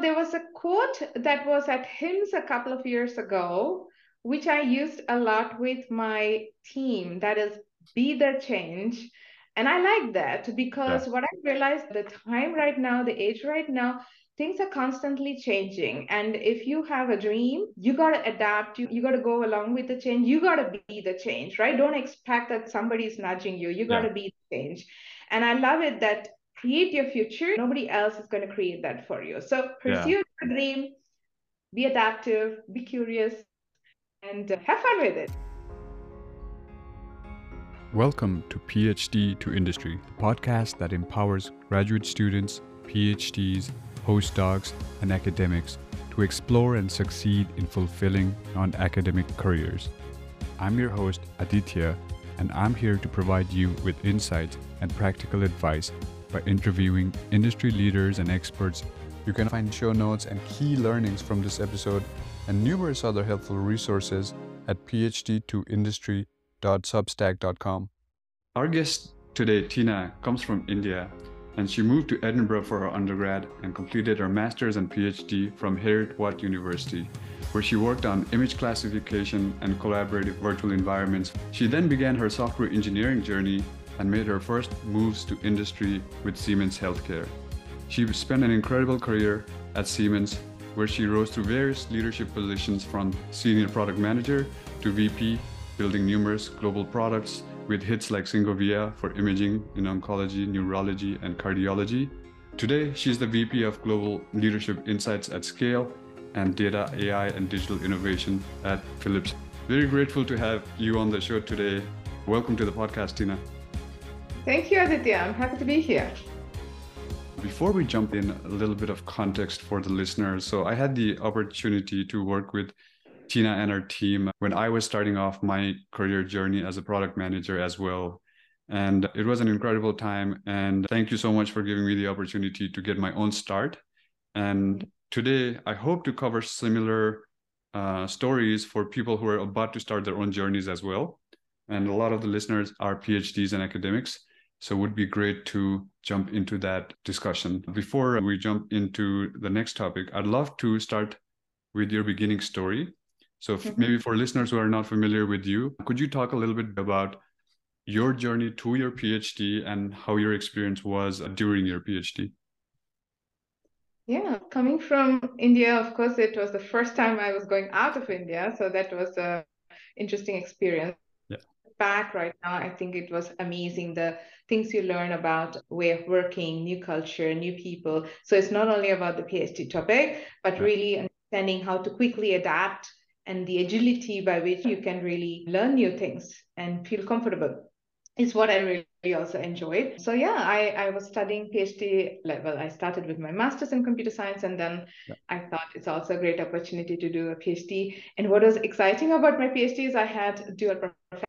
There was a quote that was at HIMSS a couple of years ago, which I used a lot with my team. That is, be the change. And I like that because yeah. what I realized the time right now, the age right now, things are constantly changing and if you have a dream you got to adapt you, you got to go along with the change you got to be the change right don't expect that somebody's nudging you you got to yeah. be the change and i love it that create your future nobody else is going to create that for you so pursue yeah. your dream be adaptive be curious and uh, have fun with it Welcome to PhD to Industry, the podcast that empowers graduate students, PhDs, postdocs, and academics to explore and succeed in fulfilling non academic careers. I'm your host, Aditya, and I'm here to provide you with insights and practical advice by interviewing industry leaders and experts. You can find show notes and key learnings from this episode and numerous other helpful resources at phdtoindustry.substack.com. Our guest today, Tina, comes from India and she moved to Edinburgh for her undergrad and completed her master's and PhD from Heriot-Watt University, where she worked on image classification and collaborative virtual environments. She then began her software engineering journey and made her first moves to industry with Siemens Healthcare. She spent an incredible career at Siemens, where she rose to various leadership positions from senior product manager to VP, building numerous global products with hits like syngo.via for imaging in oncology, neurology, and cardiology. Today, she's the VP of Global Leadership Insights at Scale and Data, AI, and Digital Innovation at Philips. Very grateful to have you on the show today. Welcome to the podcast, Tina. Thank you, Aditya. I'm happy to be here. Before we jump in, a little bit of context for the listeners. So, I had the opportunity to work with Tina and her team when I was starting off my career journey as a product manager as well. And it was an incredible time. And thank you so much for giving me the opportunity to get my own start. And today, I hope to cover similar uh, stories for people who are about to start their own journeys as well. And a lot of the listeners are PhDs and academics. So it would be great to jump into that discussion. Before we jump into the next topic, I'd love to start with your beginning story. So mm-hmm. maybe for listeners who are not familiar with you, could you talk a little bit about your journey to your PhD and how your experience was during your PhD? Yeah, coming from India, of course, it was the first time I was going out of India, so that was a interesting experience back right now, I think it was amazing the things you learn about way of working, new culture, new people. So it's not only about the PhD topic, but really understanding how to quickly adapt and the agility by which you can really learn new things and feel comfortable is what I really also enjoyed. So yeah, I, I was studying PhD level. I started with my master's in computer science and then yeah. I thought it's also a great opportunity to do a PhD. And what was exciting about my PhD is I had dual profession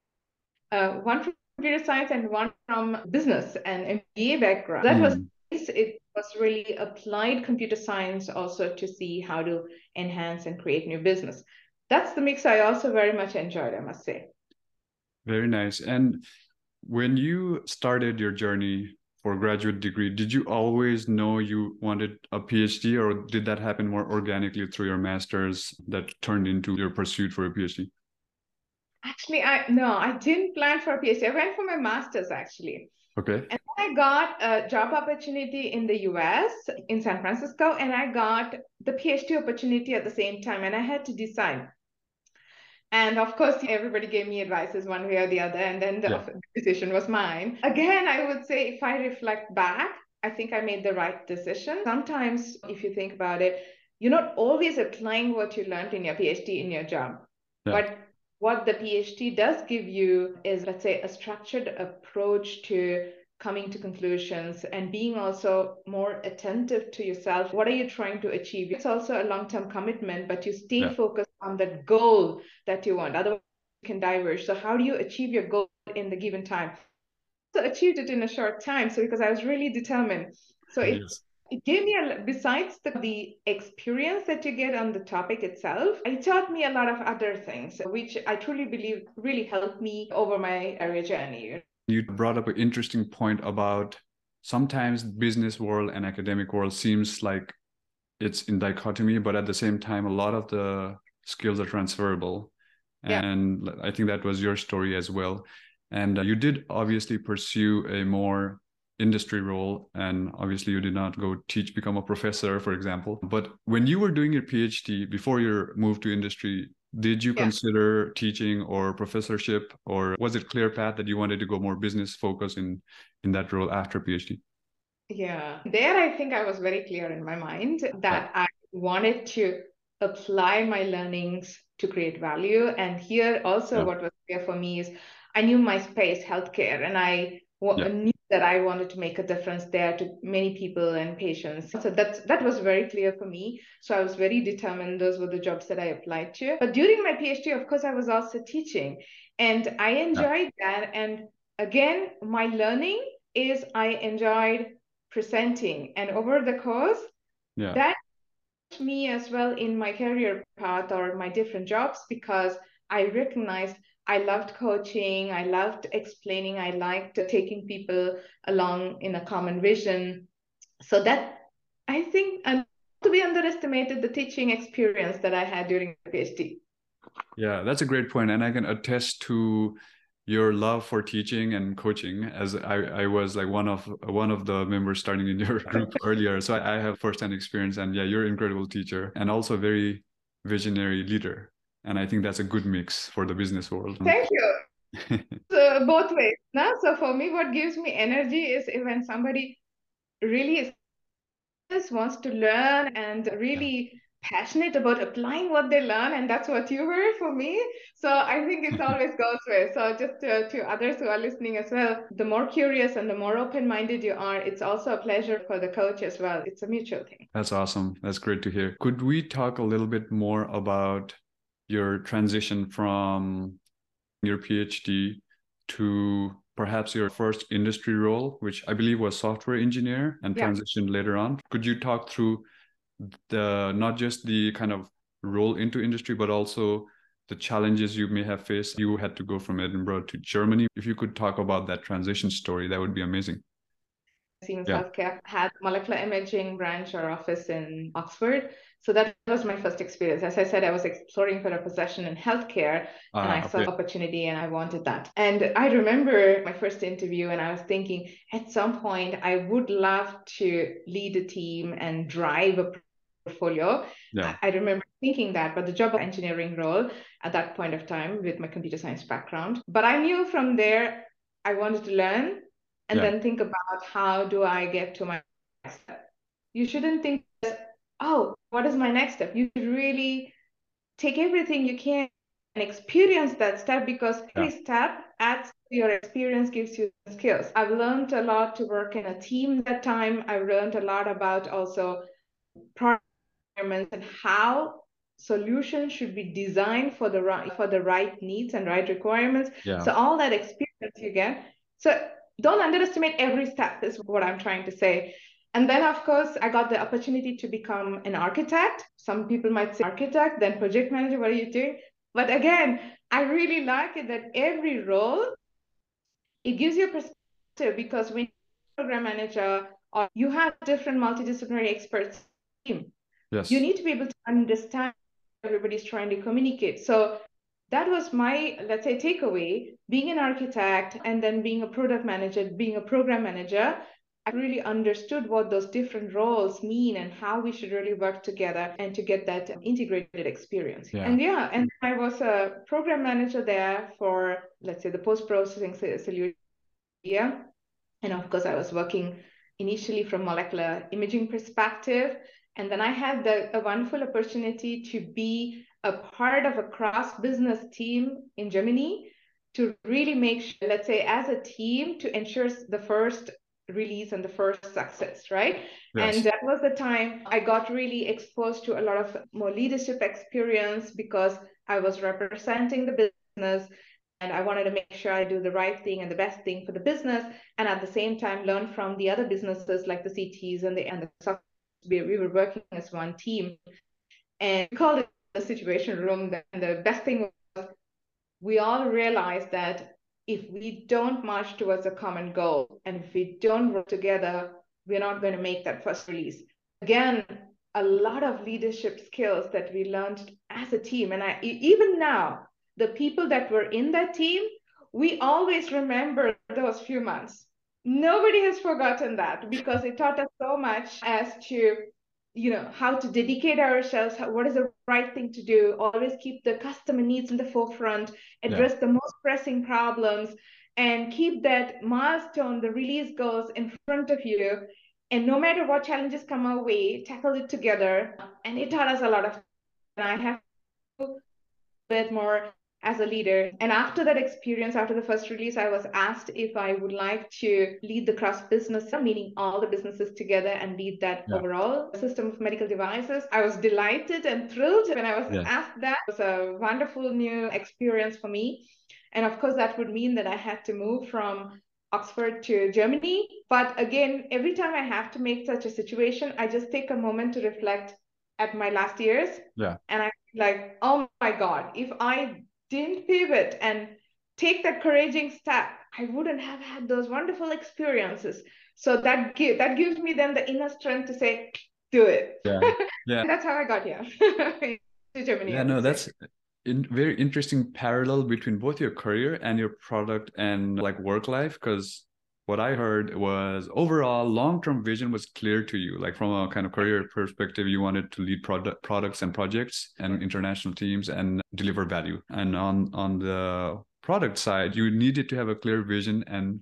uh, one from computer science and one from business and MBA background. That mm. was it was really applied computer science also to see how to enhance and create new business. That's the mix I also very much enjoyed, I must say. Very nice. And when you started your journey for graduate degree, did you always know you wanted a PhD or did that happen more organically through your master's that turned into your pursuit for a PhD? Actually, I no, I didn't plan for a PhD. I went for my master's actually. Okay. And I got a job opportunity in the US in San Francisco, and I got the PhD opportunity at the same time, and I had to decide. And of course, everybody gave me advices one way or the other, and then the yeah. decision was mine. Again, I would say if I reflect back, I think I made the right decision. Sometimes, if you think about it, you're not always applying what you learned in your PhD in your job, yeah. but what the PhD does give you is, let's say, a structured approach to coming to conclusions and being also more attentive to yourself. What are you trying to achieve? It's also a long term commitment, but you stay yeah. focused on that goal that you want. Otherwise, you can diverge. So, how do you achieve your goal in the given time? So, achieved it in a short time. So, because I was really determined. So, yes. It gave me a besides the, the experience that you get on the topic itself it taught me a lot of other things which i truly believe really helped me over my career journey you brought up an interesting point about sometimes business world and academic world seems like it's in dichotomy, but at the same time, a lot of the skills are transferable. Yeah. And I think that was your story as well. And uh, you did obviously pursue a more industry role and obviously you did not go teach become a professor for example but when you were doing your phd before your move to industry did you yeah. consider teaching or professorship or was it clear path that you wanted to go more business focus in in that role after phd yeah there i think i was very clear in my mind that i wanted to apply my learnings to create value and here also yeah. what was clear for me is i knew my space healthcare and i yeah. knew that I wanted to make a difference there to many people and patients. So that that was very clear for me. So I was very determined. Those were the jobs that I applied to. But during my PhD, of course, I was also teaching, and I enjoyed that. And again, my learning is I enjoyed presenting, and over the course, yeah. that me as well in my career path or my different jobs because I recognized I loved coaching. I loved explaining. I liked taking people along in a common vision. So that I think, and to be underestimated, the teaching experience that I had during the PhD. Yeah, that's a great point, and I can attest to your love for teaching and coaching as I, I was like one of one of the members starting in your group earlier so I, I have firsthand experience and yeah you're an incredible teacher and also a very visionary leader and i think that's a good mix for the business world. Thank you. So both ways now so for me what gives me energy is when somebody really is, wants to learn and really passionate about applying what they learn and that's what you were for me. So i think it always goes way so just to, to others who are listening as well the more curious and the more open-minded you are it's also a pleasure for the coach as well. It's a mutual thing. That's awesome. That's great to hear. Could we talk a little bit more about your transition from your PhD to perhaps your first industry role, which I believe was software engineer and yeah. transitioned later on. Could you talk through the not just the kind of role into industry, but also the challenges you may have faced? You had to go from Edinburgh to Germany. If you could talk about that transition story, that would be amazing. Siemens yeah. Healthcare had molecular imaging branch or office in Oxford. So that was my first experience. As I said, I was exploring for a position in healthcare and ah, I okay. saw opportunity and I wanted that. And I remember my first interview and I was thinking at some point I would love to lead a team and drive a portfolio. Yeah. I, I remember thinking that, but the job of engineering role at that point of time with my computer science background. But I knew from there I wanted to learn and yeah. then think about how do I get to my next step. You shouldn't think oh, what is my next step? You should really take everything you can and experience that step because every yeah. step adds to your experience, gives you skills. I've learned a lot to work in a team that time. I've learned a lot about also requirements and how solutions should be designed for the right for the right needs and right requirements. Yeah. So all that experience you get. So don't underestimate every step is what I'm trying to say. And then, of course, I got the opportunity to become an architect. Some people might say architect, then project manager, what are you doing? But again, I really like it that every role, it gives you a perspective because when program manager or you have different multidisciplinary experts team, yes. you need to be able to understand everybody's trying to communicate. So that was my, let's say, takeaway, being an architect and then being a product manager, being a program manager, I really understood what those different roles mean and how we should really work together and to get that integrated experience. Yeah. And yeah, and I was a program manager there for, let's say, the post processing solution. Yeah. And of course, I was working initially from molecular imaging perspective. And then I had the a wonderful opportunity to be a part of a cross business team in Germany to really make sure, let's say, as a team, to ensure the first release and the first success, right? Yes. And that was the time I got really exposed to a lot of more leadership experience because I was representing the business and I wanted to make sure I do the right thing and the best thing for the business, and at the same time learn from the other businesses like the CTs and the and the software. We were working as one team, and we called it the situation room. And the best thing was we all realized that if we don't march towards a common goal and if we don't work together, we're not going to make that first release. Again, a lot of leadership skills that we learned as a team. And I even now, the people that were in that team, we always remember those few months. Nobody has forgotten that because it taught us so much as to you know how to dedicate ourselves how, what is the right thing to do always keep the customer needs in the forefront address yeah. the most pressing problems and keep that milestone the release goals in front of you and no matter what challenges come our way tackle it together and it taught us a lot of and i have a bit more as a leader and after that experience after the first release i was asked if i would like to lead the cross business meaning all the businesses together and lead that yeah. overall system of medical devices i was delighted and thrilled when i was yeah. asked that it was a wonderful new experience for me and of course that would mean that i had to move from Oxford to Germany. But again, every time I have to make such a situation, I just take a moment to reflect at my last years. Yeah. And I'm like, oh my God, if I didn't pivot and take that couraging step, I wouldn't have had those wonderful experiences. So that give, that gives me then the inner strength to say, do it. Yeah. Yeah. that's how I got here to Germany. Yeah, no, that's in, very interesting parallel between both your career and your product and like work life because what i heard was overall long-term vision was clear to you like from a kind of career perspective you wanted to lead product products and projects and international teams and deliver value and on on the product side you needed to have a clear vision and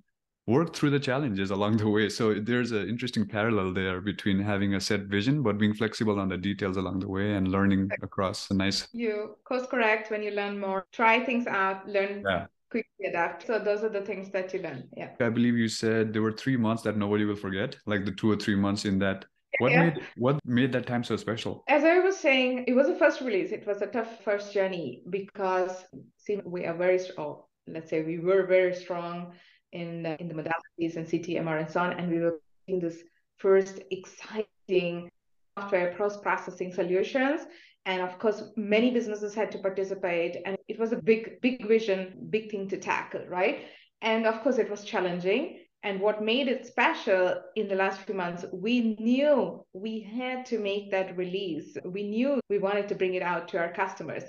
work through the challenges along the way. So there's an interesting parallel there between having a set vision, but being flexible on the details along the way and learning across a nice. You course correct when you learn more, try things out, learn. Yeah. Quickly adapt. So those are the things that you learn. Yeah. I believe you said there were three months that nobody will forget, like the two or three months in that what yeah. made what made that time so special? As I was saying, it was a first release. It was a tough first journey because see, we are very strong. Let's say we were very strong in the, in the modalities and CT, MR, and so on. And we were in this first exciting software post-processing solutions. And of course, many businesses had to participate, and it was a big, big vision, big thing to tackle, right? And of course, it was challenging. And what made it special in the last few months, we knew we had to make that release. We knew we wanted to bring it out to our customers.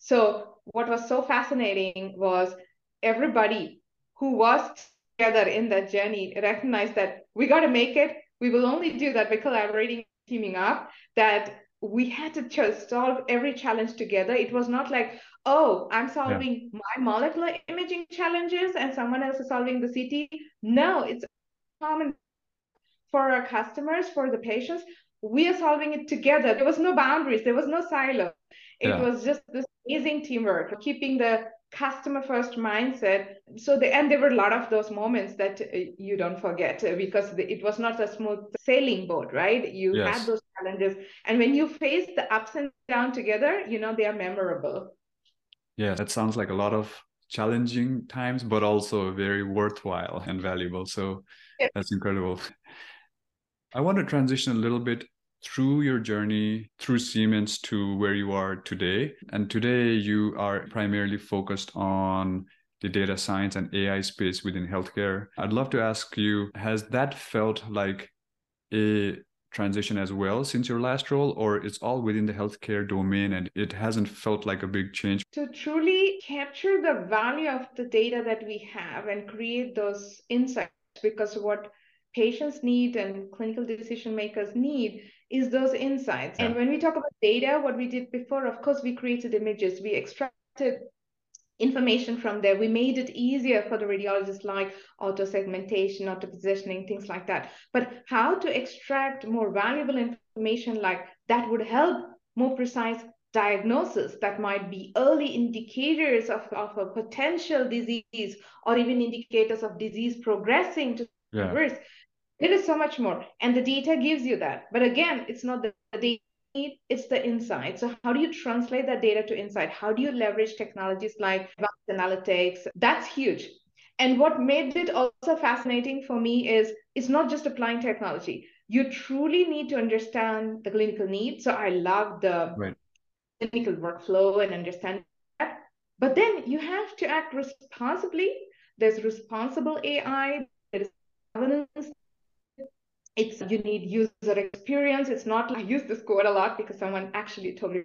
So, what was so fascinating was everybody who was together in that journey recognize that we got to make it. We will only do that by collaborating, teaming up. That we had to just solve every challenge together. It was not like, oh, I'm solving yeah. my molecular imaging challenges and someone else is solving the CT. No, it's common for our customers, for the patients. We are solving it together. There was no boundaries, there was no silo. It yeah. was just this amazing teamwork, keeping the customer first mindset so the, and there were a lot of those moments that uh, you don't forget uh, because it was not a smooth sailing boat right you yes. had those challenges and when you face the ups and downs together you know they are memorable yeah that sounds like a lot of challenging times but also very worthwhile and valuable so yeah. that's incredible i want to transition a little bit through your journey through Siemens to where you are today. And today you are primarily focused on the data science and AI space within healthcare. I'd love to ask you has that felt like a transition as well since your last role, or it's all within the healthcare domain and it hasn't felt like a big change? To truly capture the value of the data that we have and create those insights, because what patients need and clinical decision makers need is those insights. Yeah. And when we talk about data, what we did before, of course, we created images, we extracted information from there. We made it easier for the radiologists, like auto segmentation, auto positioning, things like that. But how to extract more valuable information like that would help more precise diagnosis that might be early indicators of, of a potential disease or even indicators of disease progressing to yeah. worse there is so much more. And the data gives you that. But again, it's not the data it's the insight. So how do you translate that data to insight? How do you leverage technologies like advanced analytics? That's huge. And what made it also fascinating for me is it's not just applying technology. You truly need to understand the clinical need. So I love the right. clinical workflow and understand that. But then you have to act responsibly. There's responsible AI, there is governance, it's you need user experience. It's not I use this quote a lot because someone actually told me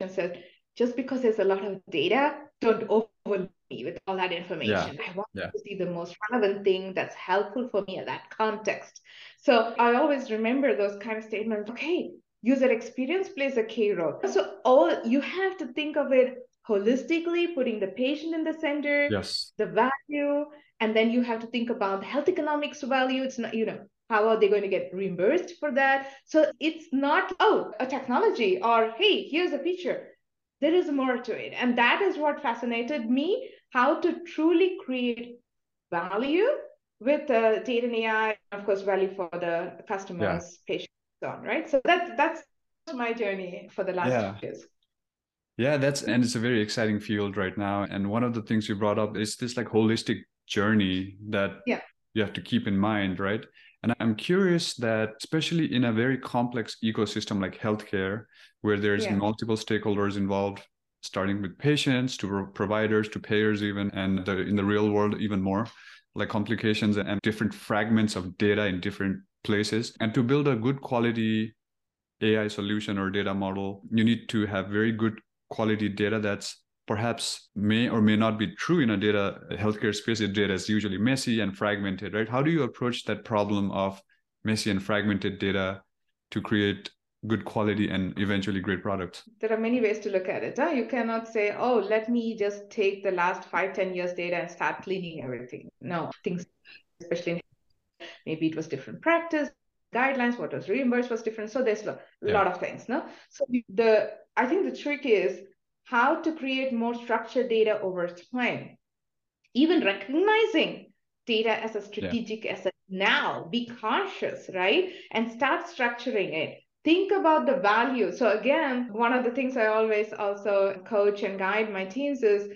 and said, just because there's a lot of data, don't overload me with all that information. Yeah. I want yeah. to see the most relevant thing that's helpful for me in that context. So I always remember those kind of statements. Okay, user experience plays a key role. So all you have to think of it holistically, putting the patient in the center, yes, the value, and then you have to think about the health economics value. It's not, you know, how are they going to get reimbursed for that? So it's not, oh, a technology or hey, here's a feature. There is more to it. And that is what fascinated me how to truly create value with uh, data and AI, of course, value for the customers, yeah. patients, on, right? So that's that's my journey for the last yeah. years. Yeah, that's and it's a very exciting field right now. And one of the things you brought up is this like holistic journey that yeah. you have to keep in mind, right? And I'm curious that, especially in a very complex ecosystem like healthcare, where there's yeah. multiple stakeholders involved, starting with patients to providers to payers, even, and the, in the real world, even more, like complications and different fragments of data in different places. And to build a good quality AI solution or data model, you need to have very good quality data that's perhaps may or may not be true in a data healthcare space. The data is usually messy and fragmented, right? How do you approach that problem of messy and fragmented data to create good quality and eventually great products? There are many ways to look at it. Huh? You cannot say, oh, let me just take the last five, ten years data and start cleaning everything. No, things, especially in, maybe it was different practice, guidelines, what was reimbursed was different. So there's a yeah. lot of things. No, so the I think the trick is how to create more structured data over time. Even recognizing data as a strategic yeah. asset now, be cautious, right? And start structuring it. Think about the value. So again, one of the things I always also coach and guide my teams is,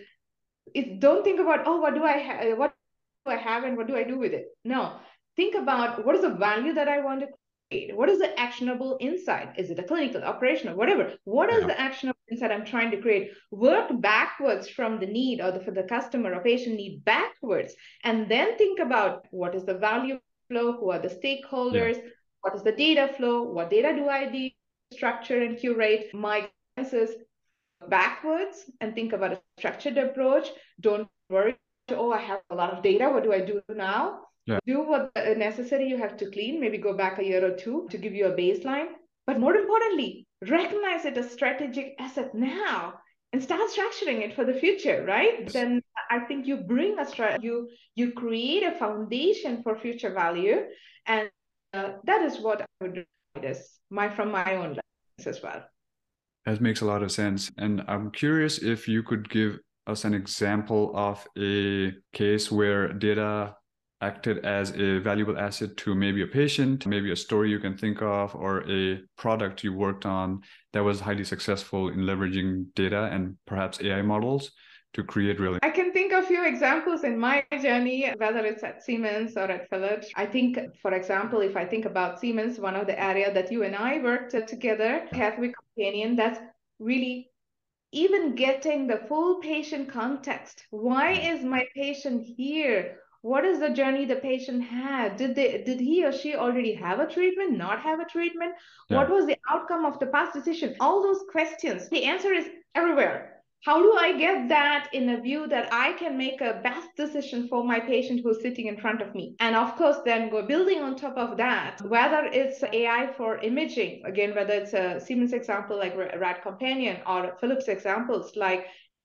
is don't think about, oh, what do I have? What do I have and what do I do with it? No, think about what is the value that I want to what is the actionable insight? Is it a clinical, operational, whatever? What is yeah. the actionable insight I'm trying to create? Work backwards from the need or the, for the customer or patient need backwards, and then think about what is the value flow, who are the stakeholders, yeah. what is the data flow, what data do I need structure and curate my answers backwards and think about a structured approach. Don't worry, oh, I have a lot of data. What do I do now? Yeah. Do what necessary you have to clean, maybe go back a year or two to give you a baseline. But more importantly, recognize it as strategic asset now and start structuring it for the future, right? Then I think you bring a strat- you you create a foundation for future value, and uh, that is what I would do this my from my own lens as well. That makes a lot of sense, and I'm curious if you could give us an example of a case where data acted as a valuable asset to maybe a patient, maybe a story you can think of, or a product you worked on that was highly successful in leveraging data and perhaps AI models to create real. I can think of a few examples in my journey, whether it's at Siemens or at Philips. I think, for example, if I think about Siemens, one of the area that you and I worked together, Pathway Companion, that's really even getting the full patient context. Why mm. is my patient here? What is the journey the patient had? Did they did he or she already have a treatment not have a treatment? Yeah. what was the outcome of the past decision? All those questions. The answer is everywhere. How do i get that in a view that i can make a best decision for my patient who's sitting in front of me? And of course then go building on top of that whether it's ai for imaging again whether it's a siemens example like rad companion or philips examples like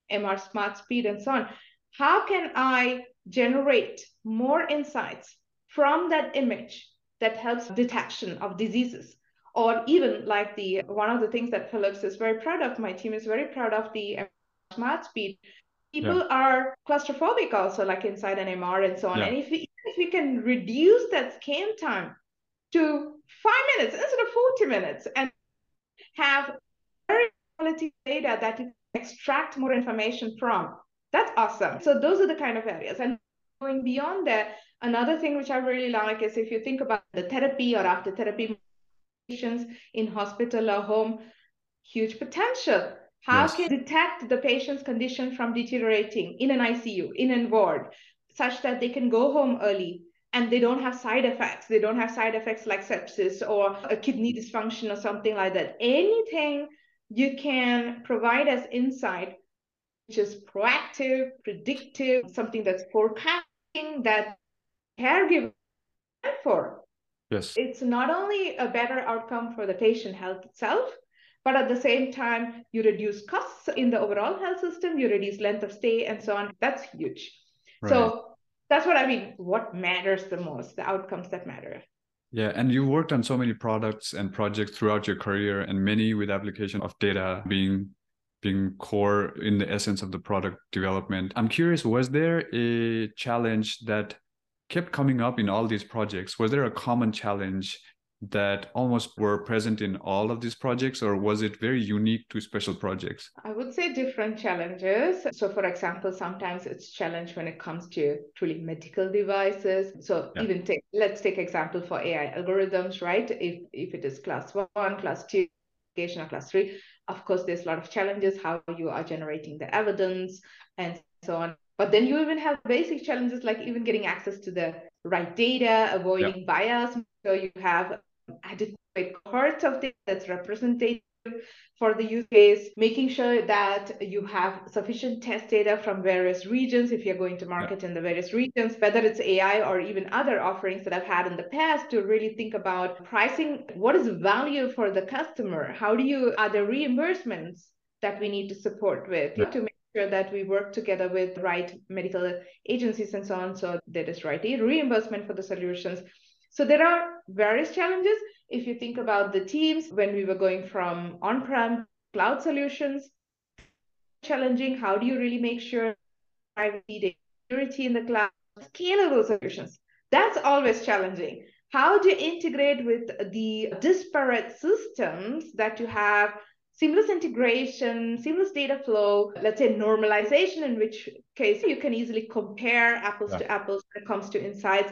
mr smart speed and so on. How can i generate more insights from that image that helps detection of diseases or even like the one of the things that philips is very proud of my team is very proud of the smart speed people yeah. are claustrophobic also like inside an mr and so on yeah. and if we, if we can reduce that scan time to five minutes instead of 40 minutes and have very quality data that you extract more information from that's awesome. So those are the kind of areas. And going beyond that, another thing which I really like is if you think about the therapy or after therapy patients in hospital or home, huge potential. How yes. can detect the patient's condition from deteriorating in an ICU, in a ward, such that they can go home early and they don't have side effects. They don't have side effects like sepsis or a kidney dysfunction or something like that. Anything you can provide as insight, which is proactive, predictive, something that's forecasting that caregiver for. Yes. It's not only a better outcome for the patient health itself, but at the same time, you reduce costs in the overall health system, you reduce length of stay, and so on. That's huge. Right. So that's what I mean. What matters the most, the outcomes that matter. Yeah, and you worked on so many products and projects throughout your career, and many with application of data being being core in the essence of the product development. I'm curious, was there a challenge that kept coming up in all these projects? Was there a common challenge that almost were present in all of these projects, or was it very unique to special projects? I would say different challenges. So, for example, sometimes it's challenge when it comes to truly medical devices. So, yeah. even take let's take example for AI algorithms, right? If if it is class one, class two, or class three, of course, there's a lot of challenges how you are generating the evidence and so on. But then you even have basic challenges like even getting access to the right data, avoiding bias. So you have adequate cohorts of data that's representative for the use case, making sure that you have sufficient test data from various regions if you're going to market yeah. in the various regions, whether it's AI or even other offerings that I've had in the past to really think about pricing. What is value for the customer? How do you, are there reimbursements that we need to support with yeah. to make sure that we work together with right medical agencies and so on so that is right reimbursement for the solutions so there are various challenges if you think about the teams when we were going from on-prem cloud solutions challenging how do you really make sure privacy security in the cloud scalable solutions that's always challenging how do you integrate with the disparate systems that you have seamless integration, seamless data flow, let's say normalization, in which case you can easily compare apples yeah. to apples when it comes to insights.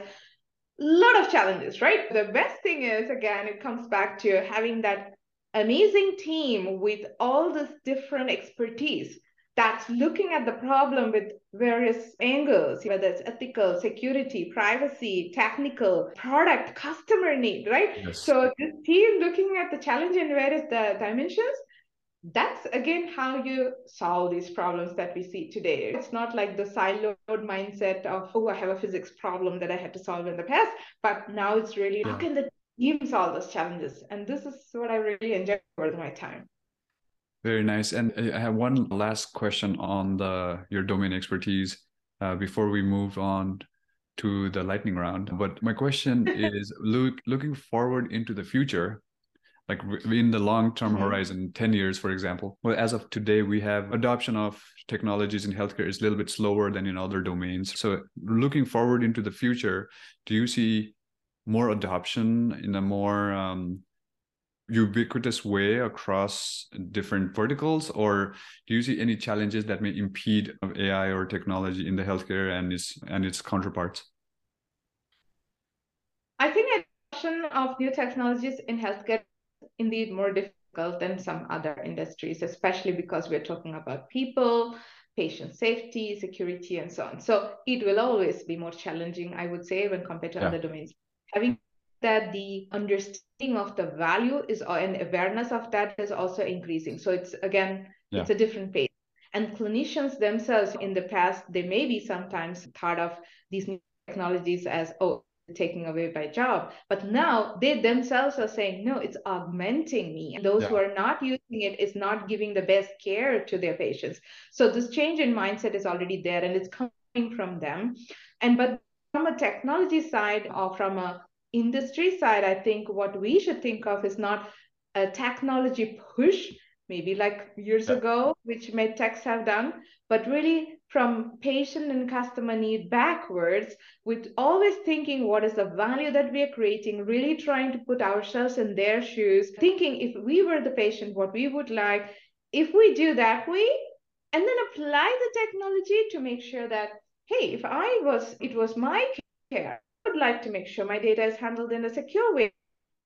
Lot of challenges, right? The best thing is, again, it comes back to having that amazing team with all this different expertise that's looking at the problem with various angles, whether it's ethical, security, privacy, technical, product, customer need, right? Yes. So this team looking at the challenge in various the dimensions that's again how you solve these problems that we see today. It's not like the siloed mindset of, oh, I have a physics problem that I had to solve in the past, but now it's really yeah. how can the team solve those challenges? And this is what I really enjoy with my time. Very nice. And I have one last question on the your domain expertise uh, before we move on to the lightning round. But my question is look looking forward into the future like in the long term mm-hmm. horizon 10 years for example. Well as of today we have adoption of technologies in healthcare is a little bit slower than in other domains. So looking forward into the future do you see more adoption in a more um, ubiquitous way across different verticals? Or do you see any challenges that may impede of ai or technology in the healthcare and its and its counterparts? I think adoption of new technologies in healthcare indeed more difficult than some other industries, especially because we're talking about people, patient safety, security, and so on. So it will always be more challenging, I would say, when compared to yeah. other domains. Having that the understanding of the value is and awareness of that is also increasing. So it's again, yeah. it's a different pace. And clinicians themselves in the past, they may be sometimes thought of these new technologies as, oh, taking away my job. But now they themselves are saying, no, it's augmenting me. And those yeah. who are not using it is not giving the best care to their patients. So this change in mindset is already there and it's coming from them. And but from a technology side or from a industry side, I think what we should think of is not a technology push, maybe like years yeah. ago, which medtechs have done, but really from patient and customer need backwards with always thinking what is the value that we are creating really trying to put ourselves in their shoes thinking if we were the patient what we would like. If we do that way and then apply the technology to make sure that hey if i was it was my care i would like to make sure my data is handled in a secure way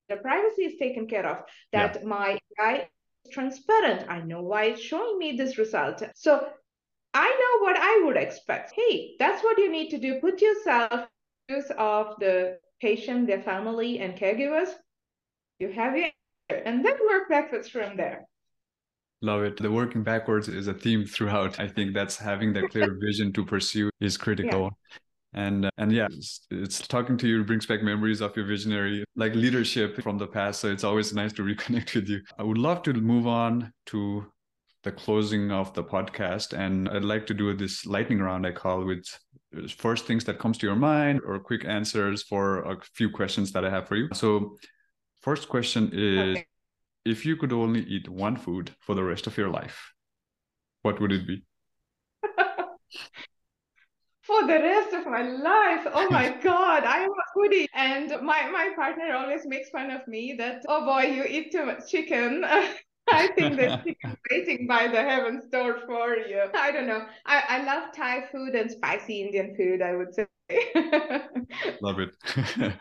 the privacy is taken care of that yeah. my AI is transparent. I know why it's showing me this result. So I know what I would expect. Hey, that's what you need to do. Put yourself of the patient, their family, and caregivers, you have your answer. And then work backwards from there. Love it. The working backwards is a theme throughout. I think that's having that clear vision to pursue is critical. Yeah. And uh, and yeah, it's, it's, talking to you brings back memories of your visionary like leadership from the past. So it's always nice to reconnect with you. I would love to move on to the closing of the podcast, and I'd like to do this lightning round I call with first things that comes to your mind or quick answers for a few questions that I have for you. So first question is. Okay if you could only eat one food for the rest of your life, what would it be? for the rest of my life. Oh my God, I am a foodie. And my, my partner always makes fun of me that, oh boy, you eat too much chicken. I think there's chicken waiting by the heaven's door for you. I don't know. I, I love Thai food and spicy Indian food, I would say. love it.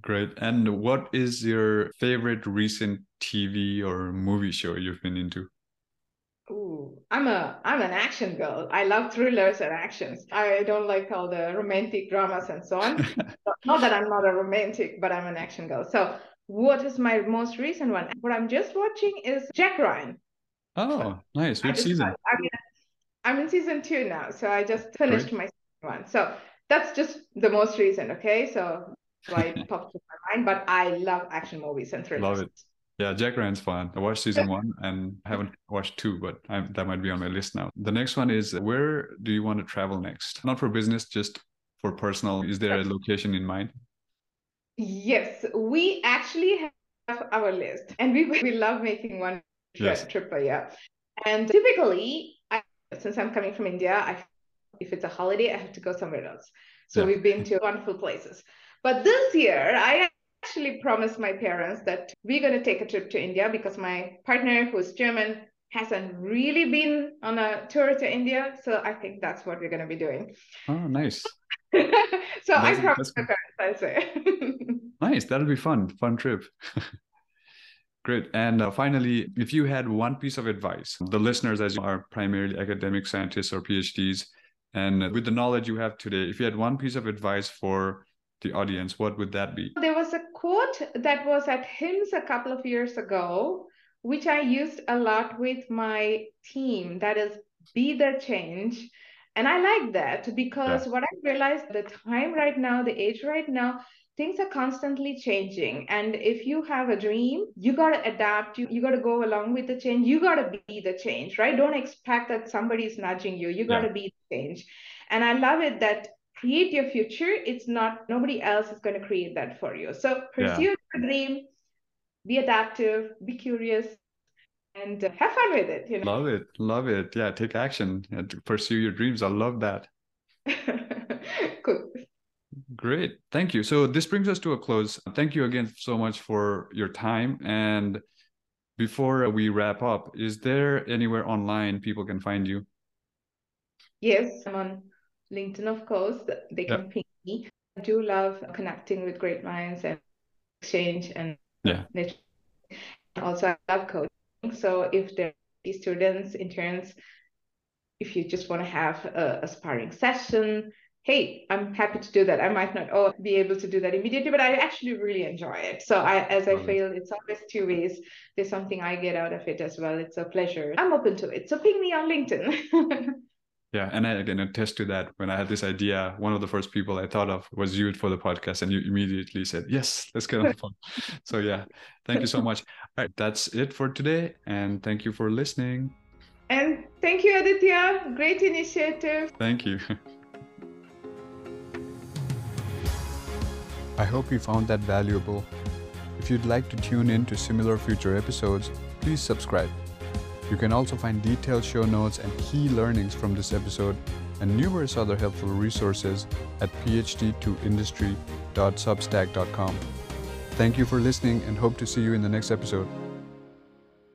Great. And what is your favorite recent TV or movie show you've been into? Ooh, I'm a I'm an action girl. I love thrillers and actions. I don't like all the romantic dramas and so on. not that I'm not a romantic, but I'm an action girl. So what is my most recent one? What I'm just watching is Jack Ryan. Oh, nice. Which season? I mean, I'm in season two now, so I just finished Great. my one. So that's just the most recent. Okay, so why it popped to my mind. But I love action movies and thrillers. Love it. Yeah, Jack Ryan's fun. I watched season one and haven't watched two, but I'm, that might be on my list now. The next one is where do you want to travel next? Not for business, just for personal. Is there a location in mind? Yes, we actually have our list, and we we love making one yes. trip a year. And typically, I, since I'm coming from India, I, if it's a holiday, I have to go somewhere else. So yeah. we've been to wonderful places. But this year, I actually promised my parents that we're going to take a trip to India because my partner, who's German, hasn't really been on a tour to India. So I think that's what we're going to be doing. Oh, nice. so I promised my parents, I say. nice. That'll be fun. Fun trip. Great. And uh, finally, if you had one piece of advice, the listeners, as you are primarily academic scientists or PhDs, and with the knowledge you have today, if you had one piece of advice for the audience, what would that be? There was a quote that was at HIMSS a couple of years ago, which I used a lot with my team. That is, be the change. And I like that because yeah. what I realized the time right now, the age right now, things are constantly changing and if you have a dream you got to adapt you, you got to go along with the change you got to be the change right don't expect that somebody's nudging you you got to yeah. be the change and i love it that create your future it's not nobody else is going to create that for you so pursue yeah. your dream be adaptive be curious and uh, have fun with it you know? Love it love it. Yeah take action and pursue your dreams. I love that. Cool. Great. Thank you. So this brings us to a close. Thank you again so much for your time. And before we wrap up is there anywhere online people can find you? Yes i'm on LinkedIn, of course, they can ping me. I do love connecting with great minds and exchange and yeah. Also, I love coaching. So if there are students, interns, if you just want to have a, a sparring session, hey, I'm happy to do that. I might not oh, be able to do that immediately, but I actually really enjoy it. So I, as I feel, it's always two ways. There's something I get out of it as well. It's a pleasure. I'm open to it. So ping me on LinkedIn. Yeah, and I can attest to that. When I had this idea, one of the first people I thought of was you for the podcast, and you immediately said, "Yes, let's get on the phone." so yeah, thank you so much. All right, that's it for today, and thank you for listening. And thank you, Aditya. Great initiative. Thank you. I hope you found that valuable. If you'd like to tune in to similar future episodes, please subscribe. You can also find detailed show notes and key learnings from this episode and numerous other helpful resources at phdtoindustry.substack.com. Thank you for listening and hope to see you in the next episode.